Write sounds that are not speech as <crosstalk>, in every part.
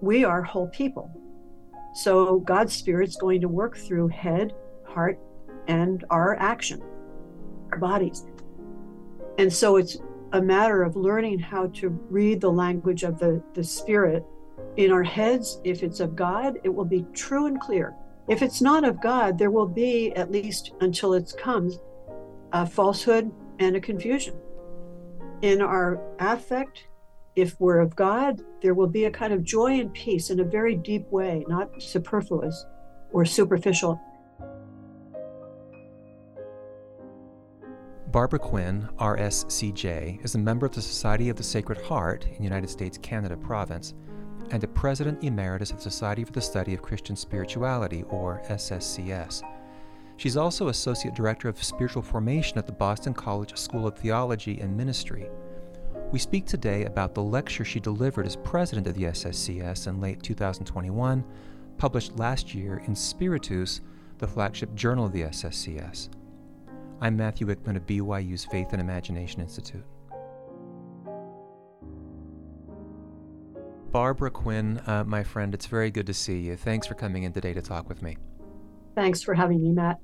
we are whole people. So God's Spirit's going to work through head, heart, and our action, our bodies. And so it's a matter of learning how to read the language of the, the Spirit in our heads. If it's of God, it will be true and clear. If it's not of God, there will be, at least until it comes, a falsehood and a confusion. In our affect, if we're of God, there will be a kind of joy and peace in a very deep way, not superfluous or superficial. Barbara Quinn, RSCJ, is a member of the Society of the Sacred Heart in United States Canada Province and a President Emeritus of Society for the Study of Christian Spirituality, or SSCS. She's also Associate Director of Spiritual Formation at the Boston College School of Theology and Ministry. We speak today about the lecture she delivered as president of the SSCS in late 2021, published last year in Spiritus, the flagship journal of the SSCS. I'm Matthew Wickman of BYU's Faith and Imagination Institute. Barbara Quinn, uh, my friend, it's very good to see you. Thanks for coming in today to talk with me. Thanks for having me, Matt.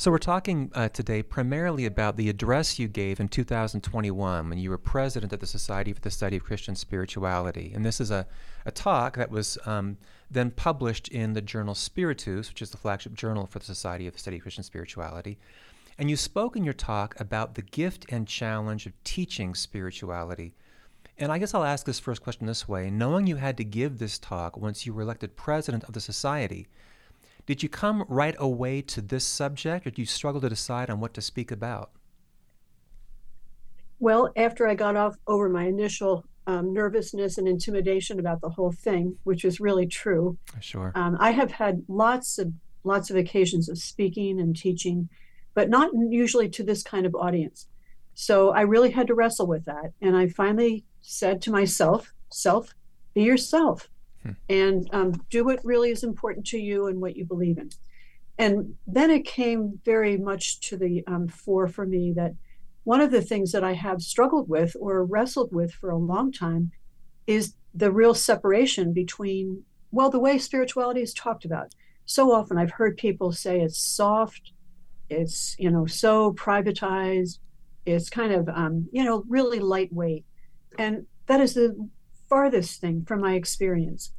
So, we're talking uh, today primarily about the address you gave in 2021 when you were president of the Society for the Study of Christian Spirituality. And this is a, a talk that was um, then published in the journal Spiritus, which is the flagship journal for the Society of the Study of Christian Spirituality. And you spoke in your talk about the gift and challenge of teaching spirituality. And I guess I'll ask this first question this way Knowing you had to give this talk once you were elected president of the society, did you come right away to this subject, or did you struggle to decide on what to speak about? Well, after I got off over my initial um, nervousness and intimidation about the whole thing, which was really true, sure, um, I have had lots of lots of occasions of speaking and teaching, but not usually to this kind of audience. So I really had to wrestle with that, and I finally said to myself, self, be yourself hmm. and um, do what really is important to you and what you believe in. And then it came very much to the um, fore for me that one of the things that I have struggled with or wrestled with for a long time is the real separation between, well, the way spirituality is talked about. So often I've heard people say it's soft, it's, you know, so privatized, it's kind of, um, you know, really lightweight. And that is the farthest thing from my experience.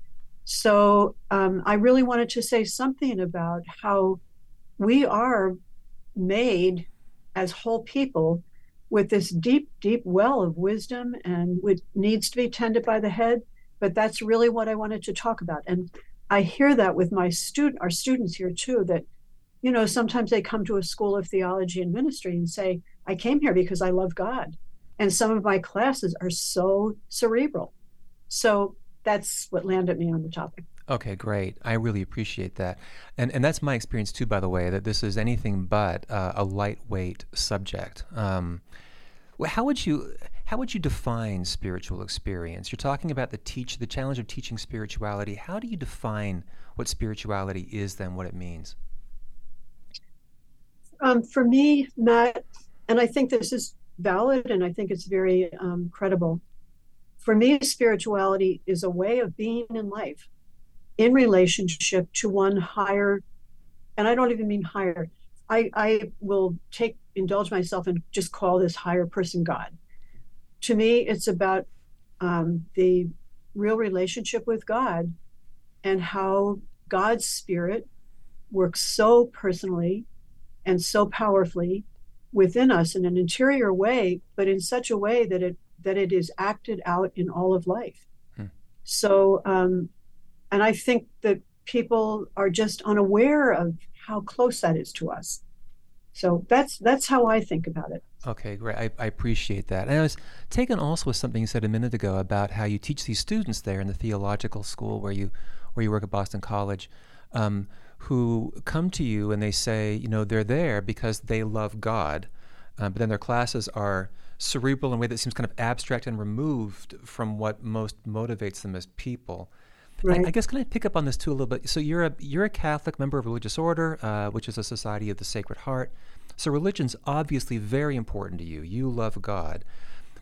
So um, I really wanted to say something about how we are made as whole people with this deep, deep well of wisdom and which needs to be tended by the head. But that's really what I wanted to talk about. And I hear that with my student, our students here too, that, you know, sometimes they come to a school of theology and ministry and say, I came here because I love God and some of my classes are so cerebral. So that's what landed me on the topic. Okay, great. I really appreciate that, and and that's my experience too. By the way, that this is anything but uh, a lightweight subject. Um, how would you how would you define spiritual experience? You're talking about the teach the challenge of teaching spirituality. How do you define what spirituality is, then what it means? Um, for me, Matt, and I think this is valid and I think it's very um, credible. For me, spirituality is a way of being in life in relationship to one higher, and I don't even mean higher. I, I will take indulge myself and just call this higher person God. To me, it's about um, the real relationship with God and how God's spirit works so personally and so powerfully within us in an interior way, but in such a way that it that it is acted out in all of life. Hmm. So, um, and I think that people are just unaware of how close that is to us. So that's that's how I think about it. Okay, great. I, I appreciate that. And I was taken also with something you said a minute ago about how you teach these students there in the theological school where you where you work at Boston College. Um, who come to you and they say, you know, they're there because they love God, uh, but then their classes are cerebral in a way that seems kind of abstract and removed from what most motivates them as people. Right. I, I, guess can I pick up on this too a little bit? So you're a you're a Catholic member of a religious order, uh, which is a Society of the Sacred Heart. So religion's obviously very important to you. You love God,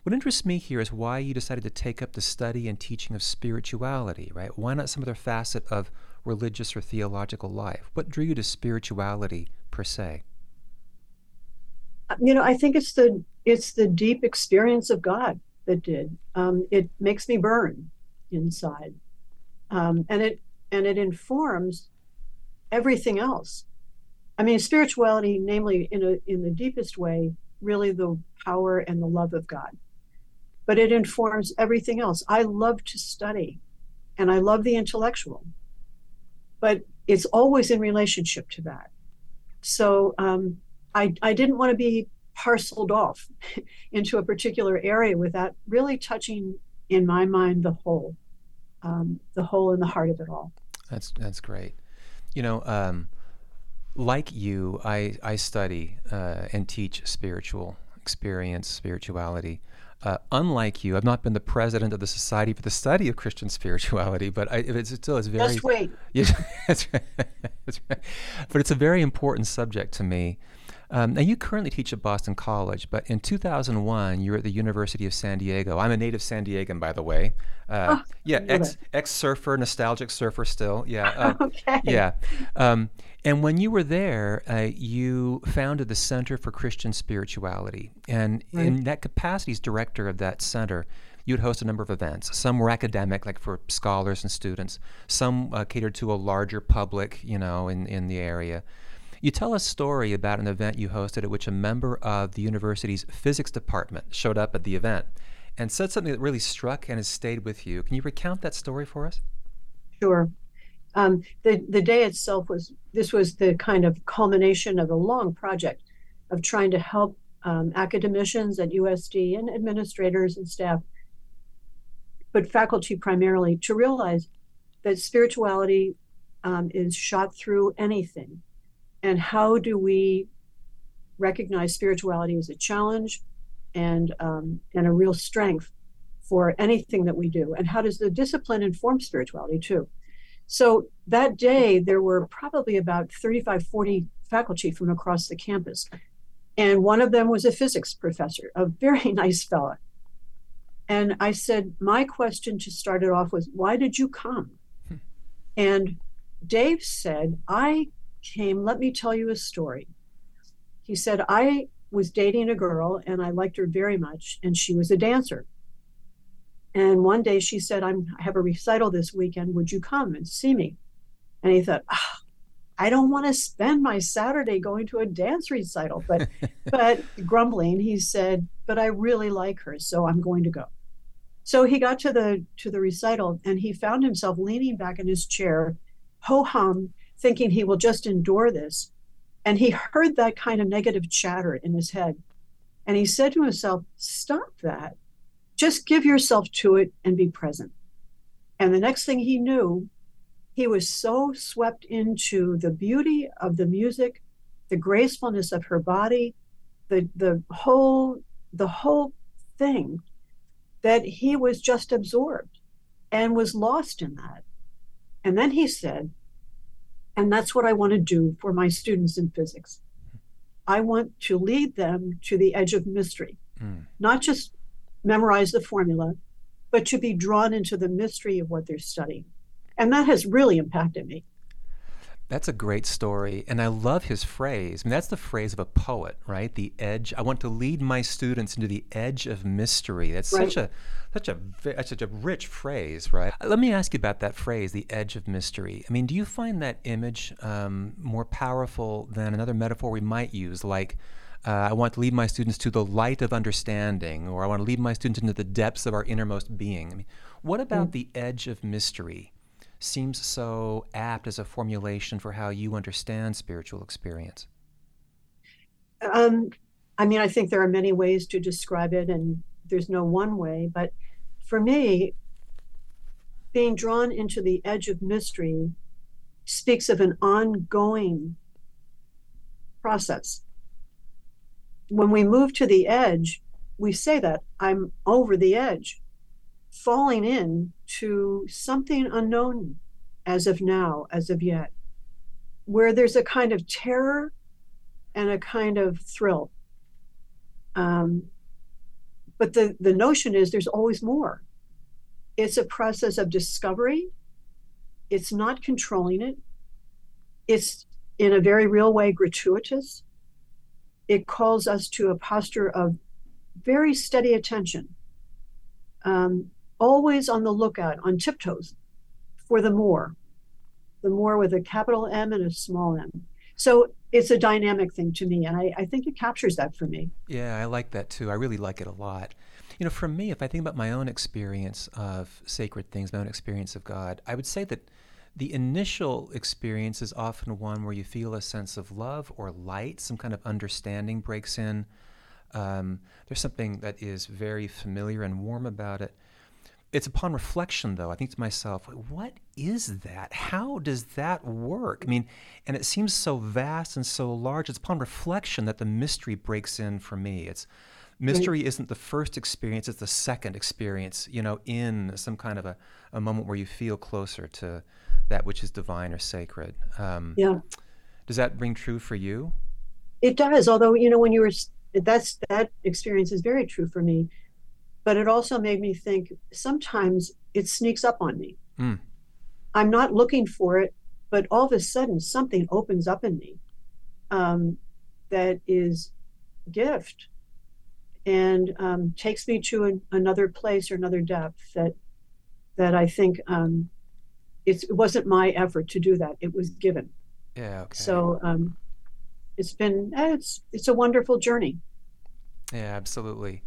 What interests me here is why you decided to take up the study and teaching of spirituality, right? Why not some other facet of religious or theological life? What drew you to spirituality per se? Uh, you know, I think it's the it's the deep experience of God that did. Um, it makes me burn inside, um, and it and it informs everything else. I mean, spirituality, namely in a in the deepest way, really the power and the love of God. But it informs everything else. I love to study, and I love the intellectual, but it's always in relationship to that. So um, I I didn't want to be parceled off <laughs> into a particular area without really touching, in my mind, the whole, um, the whole and the heart of it all. That's that's great. You know, um, like you, I I study uh, and teach spiritual experience, spirituality. Uh, unlike you, I've not been the president of the Society for the Study of Christian Spirituality, but I, it's still it's very. Just wait. <laughs> Yeah, that's right. <laughs> that's right. But it's a very important subject to me. Um, now, you currently teach at Boston College, but in 2001, you were at the University of San Diego. I'm a native San Diegan, by the way. Uh, oh, yeah, ex ex surfer, nostalgic surfer still. Yeah. <laughs> Uh, okay. Yeah. Um, and when you were there, uh, you founded the Center for Christian Spirituality. And right. in that capacity as director of that center, you'd host a number of events. Some were academic, like for scholars and students. Some uh, catered to a larger public, you know, in, in the area. You tell a story about an event you hosted at which a member of the university's physics department showed up at the event and said something that really struck and has stayed with you. Can you recount that story for us? Sure. Um, the the day itself was this was the kind of culmination of a long project of trying to help um, academicians at USD and administrators and staff, but faculty primarily, to realize that spirituality um, is shot through anything and how do we recognize spirituality as a challenge and um, and a real strength for anything that we do? And how does the discipline inform spirituality too? So that day there were probably about 35 40 faculty from across the campus. And one of them was a physics professor a very <laughs> nice fella. And i said my question to start it off was why did you come? Hmm. and dave said i came, let me tell you a story. He said, I was dating a girl and I liked her very much, and she was a dancer. And one day she said, I'm, I have a recital this weekend. Would you come and see me? And he thought, oh, I don't want to spend my Saturday going to a dance recital. But, <laughs> but grumbling, he said, but I really like her, so I'm going to go. So he got to the to the recital and he found himself leaning back in his chair, ho hum, thinking he will just endure this. And he heard that kind of negative chatter in his head. And he said to himself, Stop that. Just give yourself to it and be present. And the next thing he knew, he was so swept into the beauty of the music, the gracefulness of her body, the, the whole the whole thing that he was just absorbed and was lost in that. And then he said, and that's what I want to do for my students in physics. I want to lead them to the edge of mystery, mm. not just memorize the formula, but to be drawn into the mystery of what they're studying. And that has really impacted me. That's a great story. And I love his phrase. I mean, that's the phrase of a poet, right? The edge. I want to lead my students into the edge of mystery. That's right. such a such a such a rich phrase, right? Let me ask you about that phrase, the edge of mystery. I mean, do you find that image um, more powerful than another metaphor we might use, like uh, I want to lead my students to the light of understanding, or I want to lead my students into the depths of our innermost being? I mean, what about mm. the edge of mystery? Seems so apt as a formulation for how you understand spiritual experience? Um, I mean, I think there are many ways to describe it, and there's no one way. But for me, being drawn into the edge of mystery speaks of an ongoing process. When we move to the edge, we say that I'm over the edge falling in to something unknown as of now, as of yet, where there's a kind of terror and a kind of thrill. Um, but the the notion is there's always more. It's a process of discovery. It's not controlling it. It's in a very real way gratuitous. It calls us to a posture of very steady attention, um, always on the lookout, on tiptoes for the more, the more with a capital M and a small m. So it's a dynamic thing to me, and I, I think it captures that for me. Yeah, I like that too. I really like it a lot. You know, for me, if I think about my own experience of sacred things, my own experience of God, I would say that the initial experience is often one where you feel a sense of love or light, some kind of understanding breaks in. Um, there's something that is very familiar and warm about it. It's upon reflection, though, I think to myself, what is that? How does that work? I mean, and it seems so vast and so large. It's upon reflection that the mystery breaks in for me. It's mystery isn't the first experience, it's the second experience, you know, in some kind of a, a moment where you feel closer to that which is divine or sacred. Um, yeah. Does that ring true for you? It does. Although, you know, when you were, that's, that experience is very true for me but it also made me think sometimes it sneaks up on me. Mm. I'm not looking for it, but all of a sudden something opens up in me um, that is gift and um, takes me to an, another place or another depth that that I think um, it wasn't my effort to do that; it was given. Yeah. Okay. So um, it's been eh, it's it's a wonderful journey. Yeah, absolutely.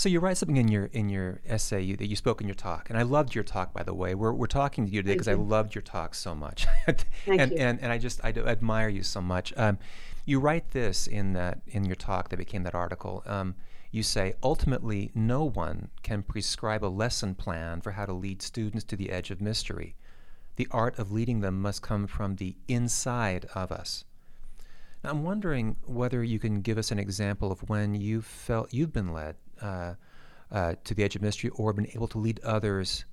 So you write something in your in your essay you, that you spoke in your talk, and I loved your talk. By the way, we're, we're talking to you today because I loved your talk so much, <laughs> and, and and I just I admire you so much. Um, you write this in that in your talk that became that article. Um, you say ultimately no one can prescribe a lesson plan for how to lead students to the edge of mystery. The art of leading them must come from the inside of us. Now, I'm wondering whether you can give us an example of when you felt you've been led uh, uh, to the edge of mystery or been able to lead others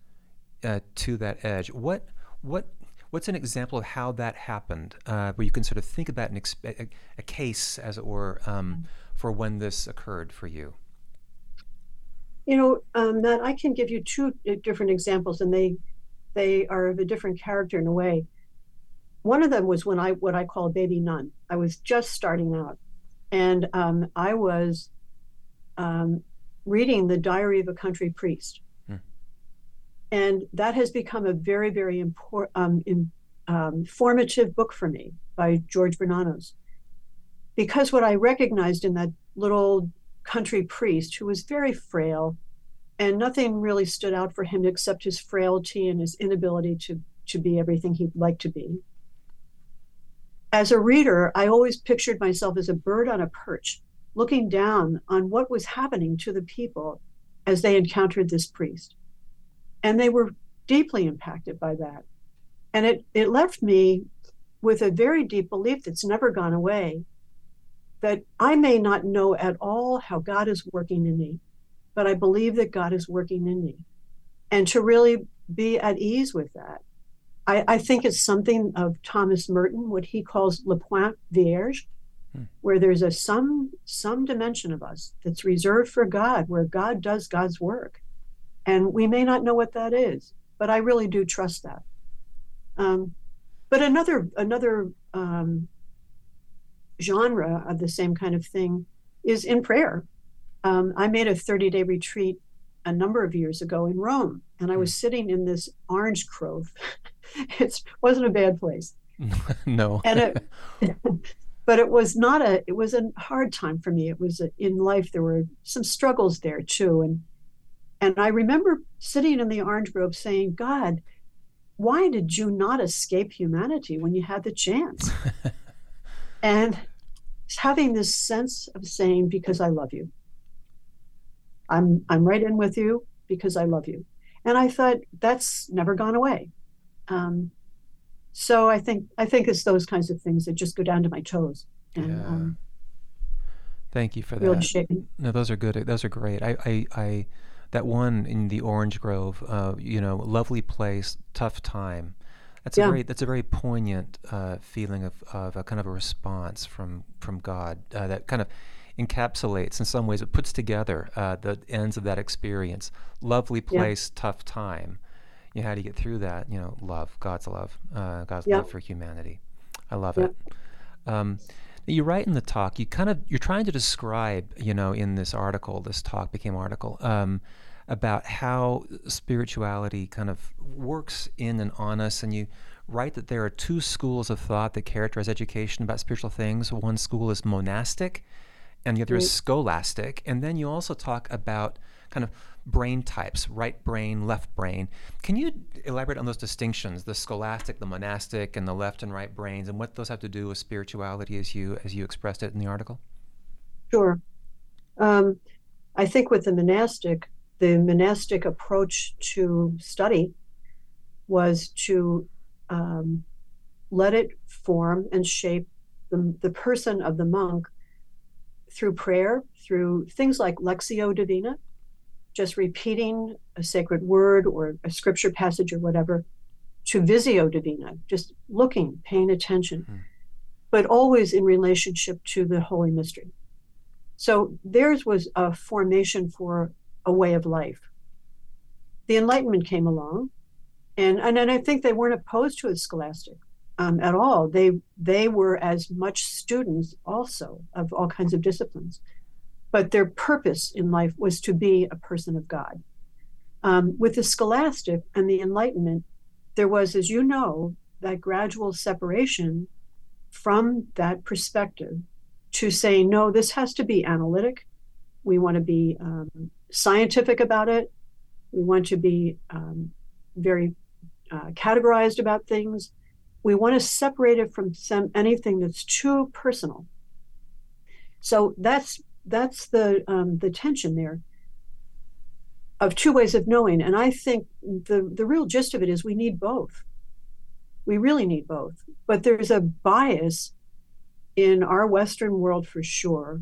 uh, to that edge. What what what's an example of how that happened, uh, where you can sort of think about an exp- a, a, case, as it were, um, for when this occurred for you? You know, um, Matt, I can give you two uh, different examples, and they they are of a different character in a way. One of them was when I what I call a baby nun. I was just starting out, and um, I was um, reading the Diary of a Country Priest. Hmm. And that has become a very, very important, um, in, um, formative book for me by George Bernanos. Because what I recognized in that little country priest who was very frail and nothing really stood out for him except his frailty and his inability to, to be everything he'd like to be. As a reader, I always pictured myself as a bird on a perch, looking down on what was happening to the people as they encountered this priest. And they were deeply impacted by that. And it, it left me with a very deep belief that's never gone away that I may not know at all how God is working in me, but I believe that God is working in me. And to really be at ease with that. I, I think it's something of Thomas Merton, what he calls le point vierge, Where there's a some some dimension of us that's reserved for God, where God does God's work, and we may not know what that is, but I really do trust that. Um, but another another um, genre of the same kind of thing is in prayer. Um, I made a 30 day retreat a number of years ago in Rome, and I was hmm. sitting in this orange grove. <laughs> it wasn't a bad place. <laughs> no. and it, <laughs> but it was not a it was a hard time for me. It was a, in life there were some struggles there too. And and i remember sitting in the orange grove saying god why did you not escape humanity when you had the chance? <laughs> And having this sense of saying because i love you. I'm i'm right in with you because i love you. And i thought that's never gone away. Um, so I think I think it's those kinds of things that just go down to my toes. And, yeah. Um, Thank you for that. No, those are good. Those are great. I, I, I that one in the Orange Grove, uh, you know, lovely place, tough time. That's yeah. a very that's a very poignant uh, feeling of, of a kind of a response from from God uh, that kind of encapsulates in some ways, it puts together uh, the ends of that experience. Lovely place, yeah. tough time. You know, how do you get through that? You know, love, God's love, uh, God's yeah. love for humanity. I love yeah. it. Um, you write in the talk, you kind of you're trying to describe, you know, in this article, this talk became article, um, about how spirituality kind of works in and on us, and you write that there are two schools of thought that characterize education about spiritual things. One school is monastic, and the other right. is scholastic. And then you also talk about kind of brain types, right brain, left brain. Can you elaborate on those distinctions, the scholastic, the monastic, and the left and right brains, and what those have to do with spirituality as you as you expressed it in the article? Sure. Um, I think with the monastic, the monastic approach to study was to um, let it form and shape the, the person of the monk through prayer, through things like Lectio Divina, just repeating a sacred word or a scripture passage or whatever, to Visio Divina, just looking, paying attention, mm. but always in relationship to the Holy Mystery. So theirs was a formation for a way of life. The Enlightenment came along, and and, and I think they weren't opposed to a scholastic um, at all. They they were as much students also of all kinds of disciplines but their purpose in life was to be a person of God. Um, with the scholastic and the Enlightenment, there was, as you know, that gradual separation from that perspective to say, no, this has to be analytic. We want to be um, scientific about it. We want to be um, very uh, categorized about things. We want to separate it from some, anything that's too personal. So that's that's the um, the tension there of two ways of knowing. And I think the the real gist of it is we need both. We really need both. But there's a bias in our Western world for sure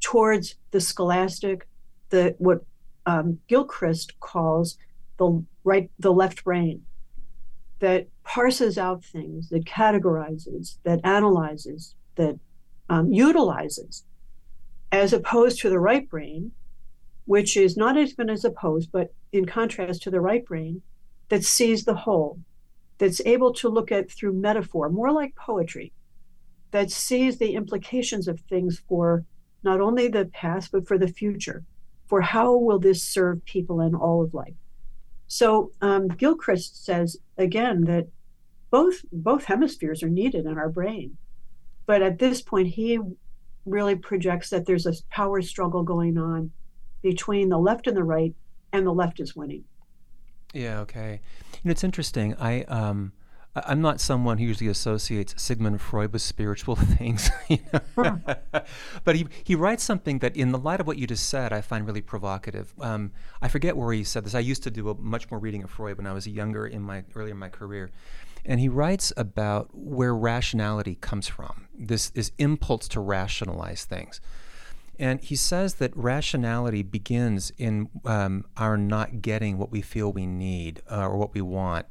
towards the scholastic, the what um, Gilchrist calls the right the left brain that parses out things, that categorizes, that analyzes, that um, utilizes as opposed to the right brain, which is not even as opposed, but in contrast to the right brain, that sees the whole, that's able to look at through metaphor, more like poetry, that sees the implications of things for not only the past, but for the future, for how will this serve people in all of life. So um, Gilchrist says again that both both hemispheres are needed in our brain, but at this point he really projects that there's a power struggle going on between the left and the right, and the left is winning. Yeah. Okay. You know, it's interesting. I um, I'm not someone who usually associates Sigmund Freud with spiritual <laughs> things, you know? <laughs> but he, he writes something that, in the light of what you just said, I find really provocative. Um, I forget where he said this. I used to do a, much more reading of Freud when I was younger in my earlier in my career, and he writes about where rationality comes from, this, this impulse to rationalize things. And he says that rationality begins in um, our not getting what we feel we need uh, or what we want.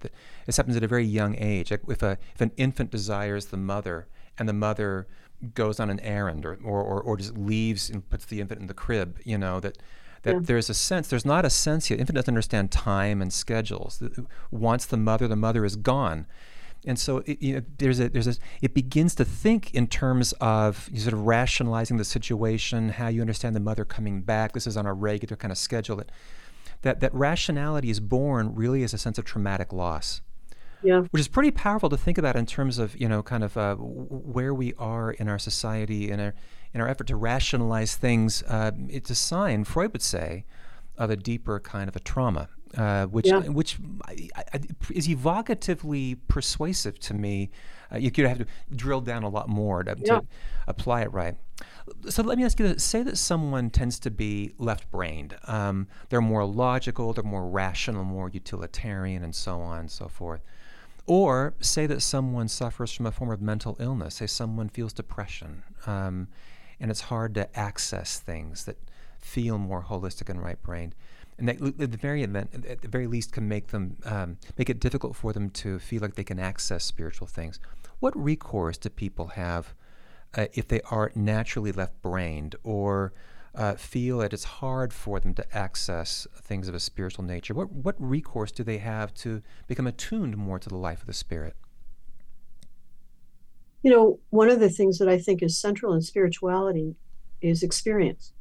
This happens at a very young age. Like if, a, if an infant desires the mother and the mother goes on an errand or, or, or just leaves and puts the infant in the crib, you know, that that yeah. there's a sense there's not a sense yet infant doesn't understand time and schedules. Once the mother the mother is gone. And so it, you know, there's a there's a it begins to think in terms of sort of rationalizing the situation how you understand the mother coming back. This is on a regular kind of schedule that that, that rationality is born really as a sense of traumatic loss. Yeah. Which is pretty powerful to think about in terms of you know kind of uh, where we are in our society in our in our effort to rationalize things, uh, it's a sign, Freud would say, of a deeper kind of a trauma, uh, which yeah. which is evocatively persuasive to me. Uh, you could have to drill down a lot more to, yeah. to, apply it right. So let me ask you this. Say that someone tends to be left brained. Um, they're more logical, they're more rational, more utilitarian, and so on and so forth. Or say that someone suffers from a form of mental illness. Say someone feels depression. Um, and it's hard to access things that feel more holistic and right-brained. And that, at the very event, at the very least, can make them um, make it difficult for them to feel like they can access spiritual things. What recourse do people have uh, if they are naturally left brained or uh, feel that it's hard for them to access things of a spiritual nature? What, what recourse do they have to become attuned more to the life of the Spirit? You know, one of the things that I think is central in spirituality is experience.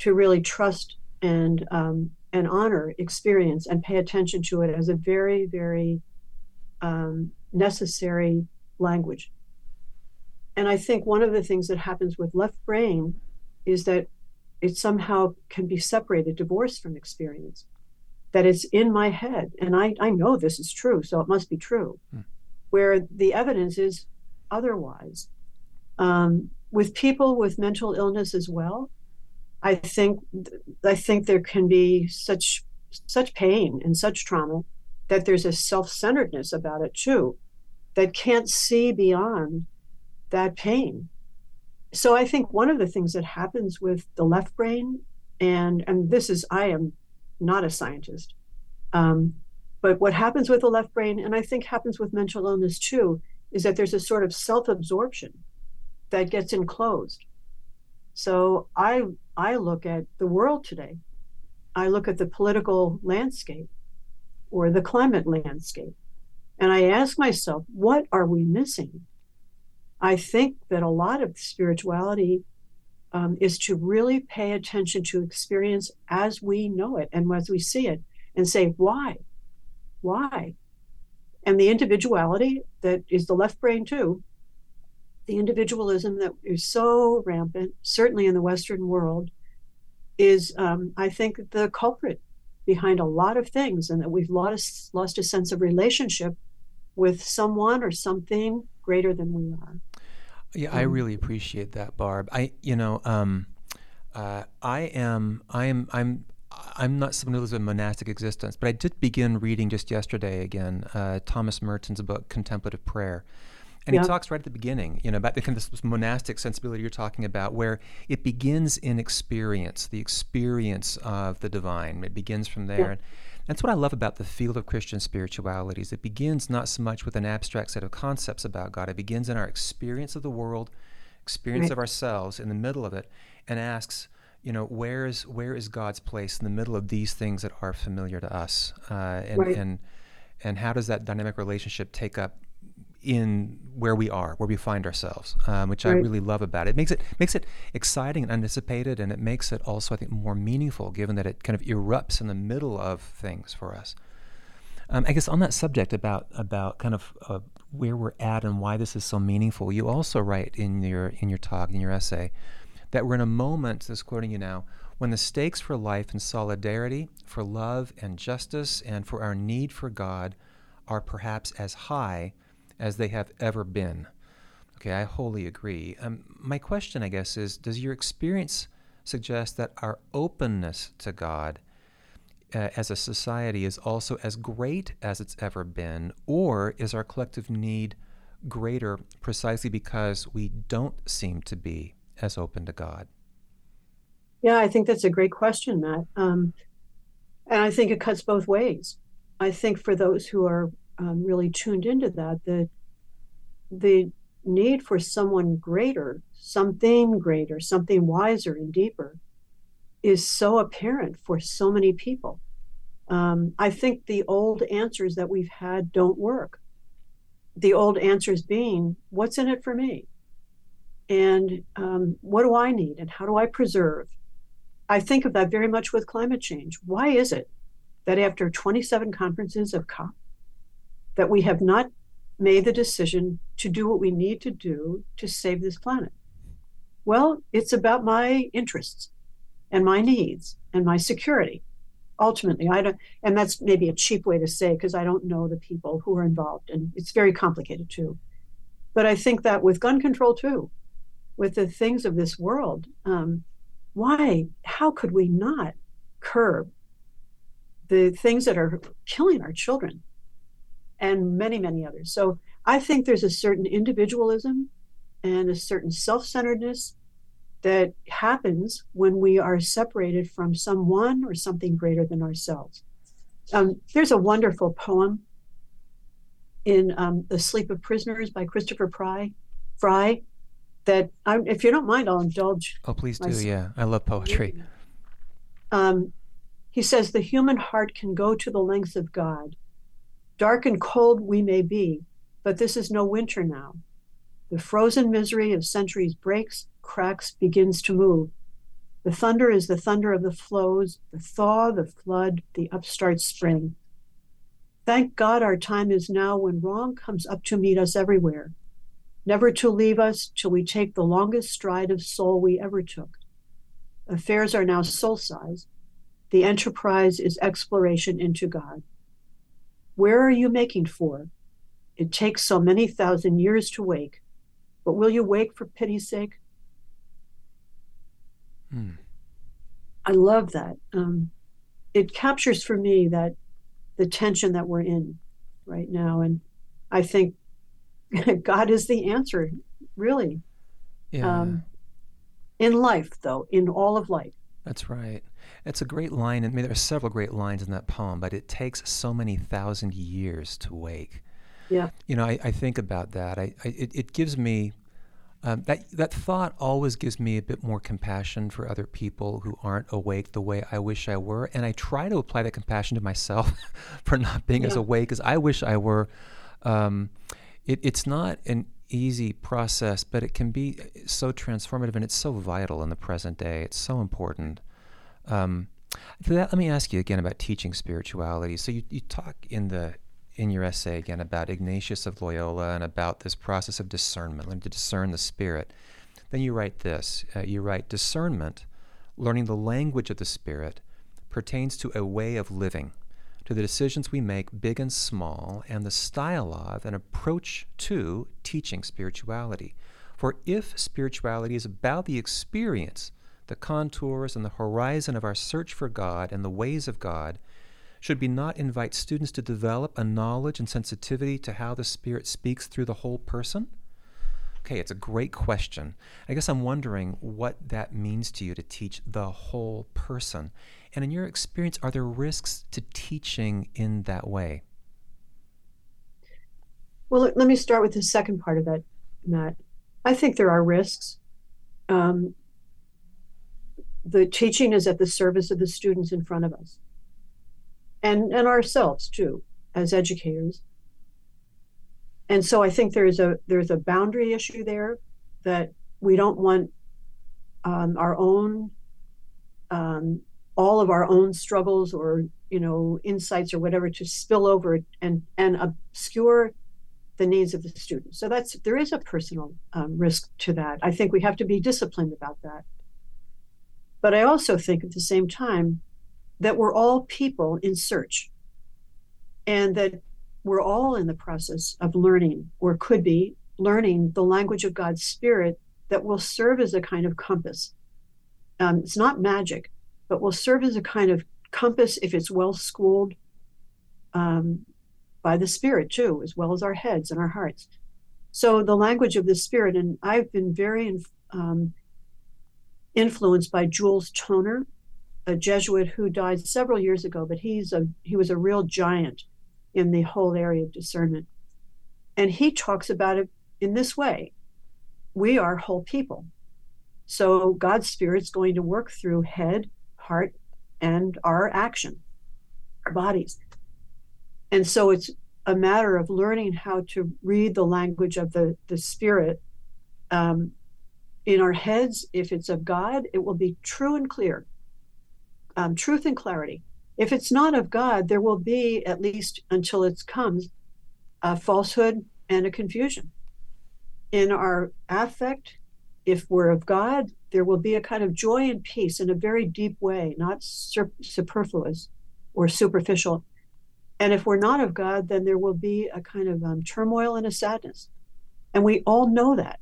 To really trust and um, and honor experience and pay attention to it as a very, very um, necessary language. And I think one of the things that happens with left brain is that it somehow can be separated, divorced from experience. That it's in my head, and I, I know this is true, so it must be true. Hmm. Where the evidence is otherwise. Um, with people with mental illness as well, I think I think there can be such such pain and such trauma that there's a self-centeredness about it too that can't see beyond that pain. So I think one of the things that happens with the left brain and and this is I am not a scientist. Um, but what happens with the left brain, and I think happens with mental illness too, is that there's a sort of self-absorption that gets enclosed. So I I look at the world today. I look at the political landscape or the climate landscape. And I ask myself, what are we missing? I think that a lot of spirituality um, is to really pay attention to experience as we know it and as we see it and say, why? Why? And the individuality that is the left brain, too, the individualism that is so rampant, certainly in the Western world, is, um, I think, the culprit behind a lot of things, and that we've lost lost a sense of relationship with someone or something greater than we are. Yeah, um, I really appreciate that, Barb. I, you know, um, uh, I am, I am, I'm. I'm not someone who lives a monastic existence, but I did begin reading just yesterday again uh, Thomas Merton's book, Contemplative Prayer. And yeah. he talks right at the beginning, you know, about the kind of this monastic sensibility you're talking about, where it begins in experience, the experience of the divine. It begins from there. Yeah. That's what I love about the field of Christian spirituality. Is it begins not so much with an abstract set of concepts about God. It begins in our experience of the world, experience right. of ourselves in the middle of it, and asks, you know, where is where is God's place in the middle of these things that are familiar to us, uh, and right. and and how does that dynamic relationship take up in where we are, where we find ourselves, um, which right. I really love about it. it. Makes it makes it exciting and anticipated, and it makes it also, I think, more meaningful, given that it kind of erupts in the middle of things for us. Um, I guess on that subject about about kind of uh, where we're at and why this is so meaningful, you also write in your in your talk in your essay that we're in a moment. This quoting you now. When the stakes for life and solidarity, for love and justice, and for our need for God are perhaps as high as they have ever been. Okay, I wholly agree. Um, my question, I guess, is Does your experience suggest that our openness to God uh, as a society is also as great as it's ever been, or is our collective need greater precisely because we don't seem to be as open to God? Yeah, I think that's a great question, Matt. Um, and I think it cuts both ways. I think for those who are um, really tuned into that the the need for someone greater something greater something wiser and deeper is so apparent for so many people um, i think the old answers that we've had don't work the old answers being what's in it for me and um, what do i need and how do i preserve i think of that very much with climate change why is it that after 27 conferences of cop that we have not made the decision to do what we need to do to save this planet? Well, it's about my interests and my needs and my security. Ultimately, I don't, and that's maybe a cheap way to say because I don't know the people who are involved, and it's very complicated too. But I think that with gun control too, with the things of this world, um, why, how could we not curb the things that are killing our children? and many, many others. So I think there's a certain individualism and a certain self centeredness that happens when we are separated from someone or something greater than ourselves. Um, there's a wonderful poem in um, The Sleep of Prisoners by Christopher Pry, Fry that I, if you don't mind, I'll indulge. Oh, please do. Yeah, I love poetry. Um, he says the human heart can go to the length of God. Dark and cold we may be, but this is no winter now. The frozen misery of centuries breaks, cracks, begins to move. The thunder is the thunder of the flows, the thaw, the flood, the upstart spring. Thank God our time is now when wrong comes up to meet us everywhere, never to leave us till we take the longest stride of soul we ever took. Affairs are now soul size. The enterprise is exploration into God. Where are you making for? It takes so many thousand years to wake, but will you wake for pity's sake? Hmm. I love that. Um, it captures for me that the tension that we're in right now, and I think <laughs> God is the answer, really. Yeah. Um, in life, though, in all of life. That's right. It's a great line, and I mean, there are several great lines in that poem, but it takes so many thousand years to wake. Yeah. You know, I, I think about that. I, I it, it gives me um, that that thought always gives me a bit more compassion for other people who aren't awake the way I wish I were, and I try to apply that compassion to myself <laughs> for not being yeah. as awake as I wish I were. Um, it, it's not an easy process, but it can be so transformative, and it's so vital in the present day. It's so important. Um, that, let me ask you again about teaching spirituality. So you, you talk in the in your essay again about Ignatius of Loyola and about this process of discernment, learning to discern the Spirit. Then you write this uh, you write, discernment, learning the language of the Spirit, pertains to a way of living, to the decisions we make, big and small, and the style of and approach to teaching spirituality. For if spirituality is about the experience, the contours, and the horizon of our search for God and the ways of God, should we not invite students to develop a knowledge and sensitivity to how the Spirit speaks through the whole person? Okay, it's a great question. I guess I'm wondering what that means to you to teach the whole person. And in your experience, are there risks to teaching in that way? Well, let me start with the second part of that, Matt. I think there are risks. Um, the teaching is at the service of the students in front of us and and ourselves too as educators and so i think there's a there's a boundary issue there that we don't want um, our own um, all of our own struggles or you know insights or whatever to spill over and and obscure the needs of the student. So that's there is a personal um, risk to that. I think we have to be disciplined about that. But i also think at the same time that we're all people in search and that we're all in the process of learning or could be learning the language of God's Spirit that will serve as a kind of compass. Um, it's not magic, but will serve as a kind of compass if it's well schooled um, by the Spirit too, as well as our heads and our hearts. So the language of the Spirit, and I've been very um, influenced by Jules Toner, a Jesuit who died several years ago, but he's a he was a real giant in the whole area of discernment. And he talks about it in this way. We are whole people. So God's spirit's going to work through head, heart, and our action, our bodies. And so it's a matter of learning how to read the language of the, the spirit um, in our heads. If it's of God, it will be true and clear um, truth and clarity. If it's not of God, there will be, at least until it comes, a falsehood and a confusion. In our affect, if we're of God, there will be a kind of joy and peace in a very deep way, not sur- superfluous or superficial. And if we're not of God, then there will be a kind of um, turmoil and a sadness. And we all know that.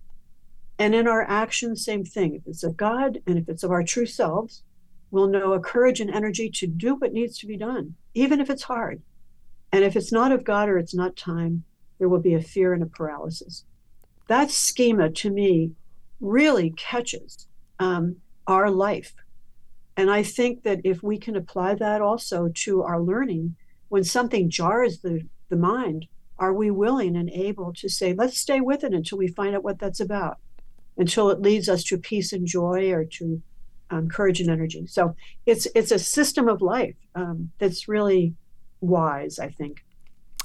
And in our actions, same thing. If it's of God and if it's of our true selves, will know a courage and energy to do what needs to be done, even if it's hard. And if it's not of God or it's not time, there will be a fear and a paralysis. That schema to me really catches um, our life. And I think that if we can apply that also to our learning, when something jars the, the mind, are we willing and able to say, let's stay with it until we find out what that's about? until it leads us to peace and joy or to um, courage and energy. So it's it's a system of life um, that's really wise, I think.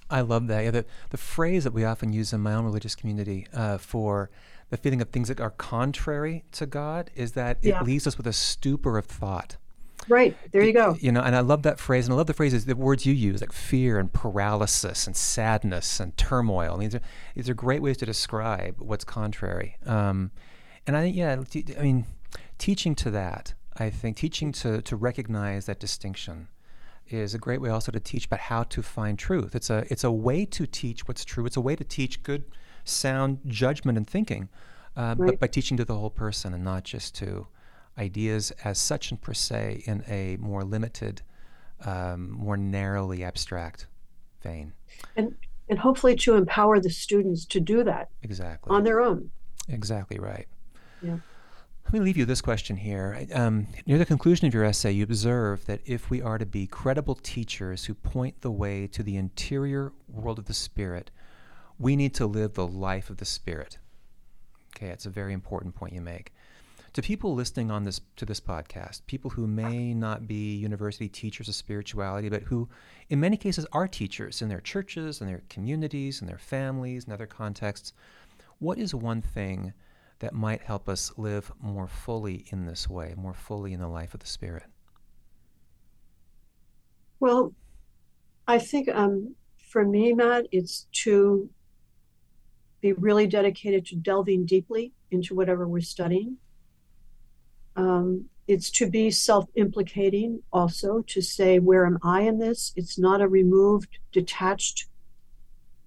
I love that. Yeah, the, the phrase that we often use in my own religious community uh, for the feeling of things that are contrary to God is that it yeah. leaves us with a stupor of thought. Right. There you go. You know, and I love that phrase, and I love the phrases, the words you use, like fear and paralysis and sadness and turmoil. I mean, these are these are great ways to describe what's contrary. Um, and I think, yeah, I mean, teaching to that, I think, teaching to to recognize that distinction is a great way also to teach about how to find truth. It's a it's a way to teach what's true. It's a way to teach good, sound judgment and thinking, uh, right. but by teaching to the whole person and not just to ideas as such and per se in a more limited, um, more narrowly abstract vein. And and hopefully to empower the students to do that exactly on their own. Exactly right. Yeah. Let me leave you this question here. Um, near the conclusion of your essay, you observe that if we are to be credible teachers who point the way to the interior world of the Spirit, we need to live the life of the Spirit. Okay, it's a very important point you make to people listening on this to this podcast, people who may not be university teachers of spirituality, but who, in many cases, are teachers in their churches, in their communities, in their families, in other contexts, what is one thing that might help us live more fully in this way, more fully in the life of the Spirit? Well, I think um, for me, Matt, it's to be really dedicated to delving deeply into whatever we're studying um, it's to be self implicating also, to say, where am I in this? It's not a removed, detached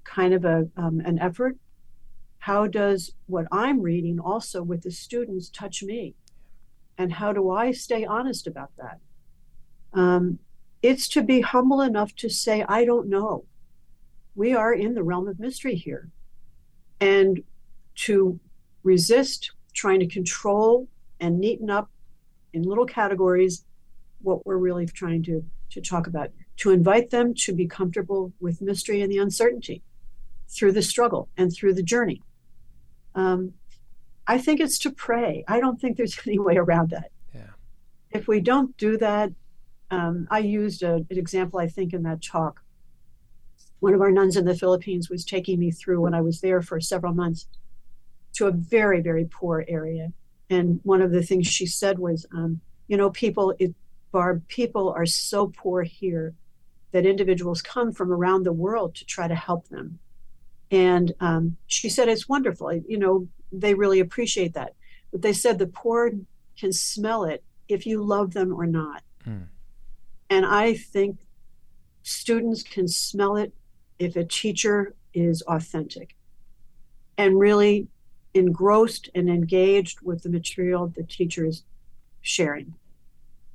kind of a, um, an effort. How does what I'm reading also with the students touch me? And how do I stay honest about that? Um, it's to be humble enough to say, I don't know. We are in the realm of mystery here. And to resist trying to control and neaten up in little categories what we're really trying to, to talk about, to invite them to be comfortable with mystery and the uncertainty through the struggle and through the journey. Um, I think it's to pray. I don't think there's <laughs> any way around that. Yeah. If we don't do that, um, I used a, an example, I think, in that talk. One of our nuns in the Philippines was taking me through when I was there for several months to a very, very poor area and one of the things she said was, um, you know, people, it, Barb, people are so poor here that individuals come from around the world to try to help them. And um, she said, it's wonderful. You know, they really appreciate that. But they said the poor can smell it if you love them or not. Mm. And I think students can smell it if a teacher is authentic and really engrossed and engaged with the material the teacher is sharing.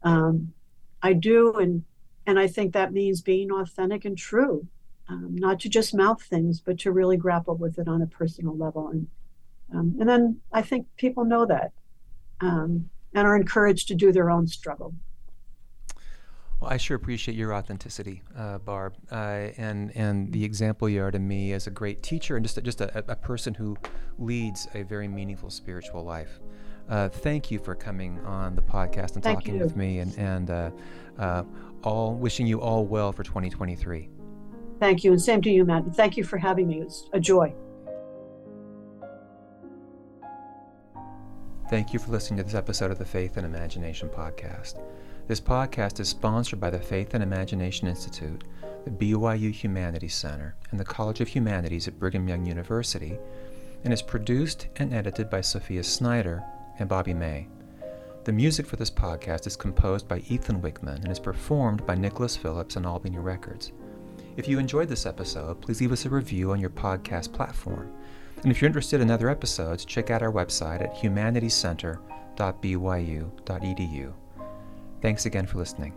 Um, I do, and and I think that means being authentic and true, um, not to just mouth things, but to really grapple with it on a personal level. And um, and then I think people know that um, and are encouraged to do their own struggle. Well, I sure appreciate your authenticity, uh, Barb, uh, and and the example you are to me as a great teacher and just a, just a, a person who leads a very meaningful spiritual life. Uh, thank you for coming on the podcast and thank talking you. with me, and and uh, uh, all wishing you all well for 2023. Thank you, and same to you, Matt. Thank you for having me. It's a joy. Thank you for listening to this episode of the Faith and Imagination podcast. This podcast is sponsored by the Faith and Imagination Institute, the BYU Humanities Center, and the College of Humanities at Brigham Young University, and is produced and edited by Sophia Snyder and Bobby May. The music for this podcast is composed by Ethan Wickman and is performed by Nicholas Phillips and Albany Records. If you enjoyed this episode, please leave us a review on your podcast platform. And if you're interested in other episodes, check out our website at humanitiescenter.byu.edu. Thanks again for listening.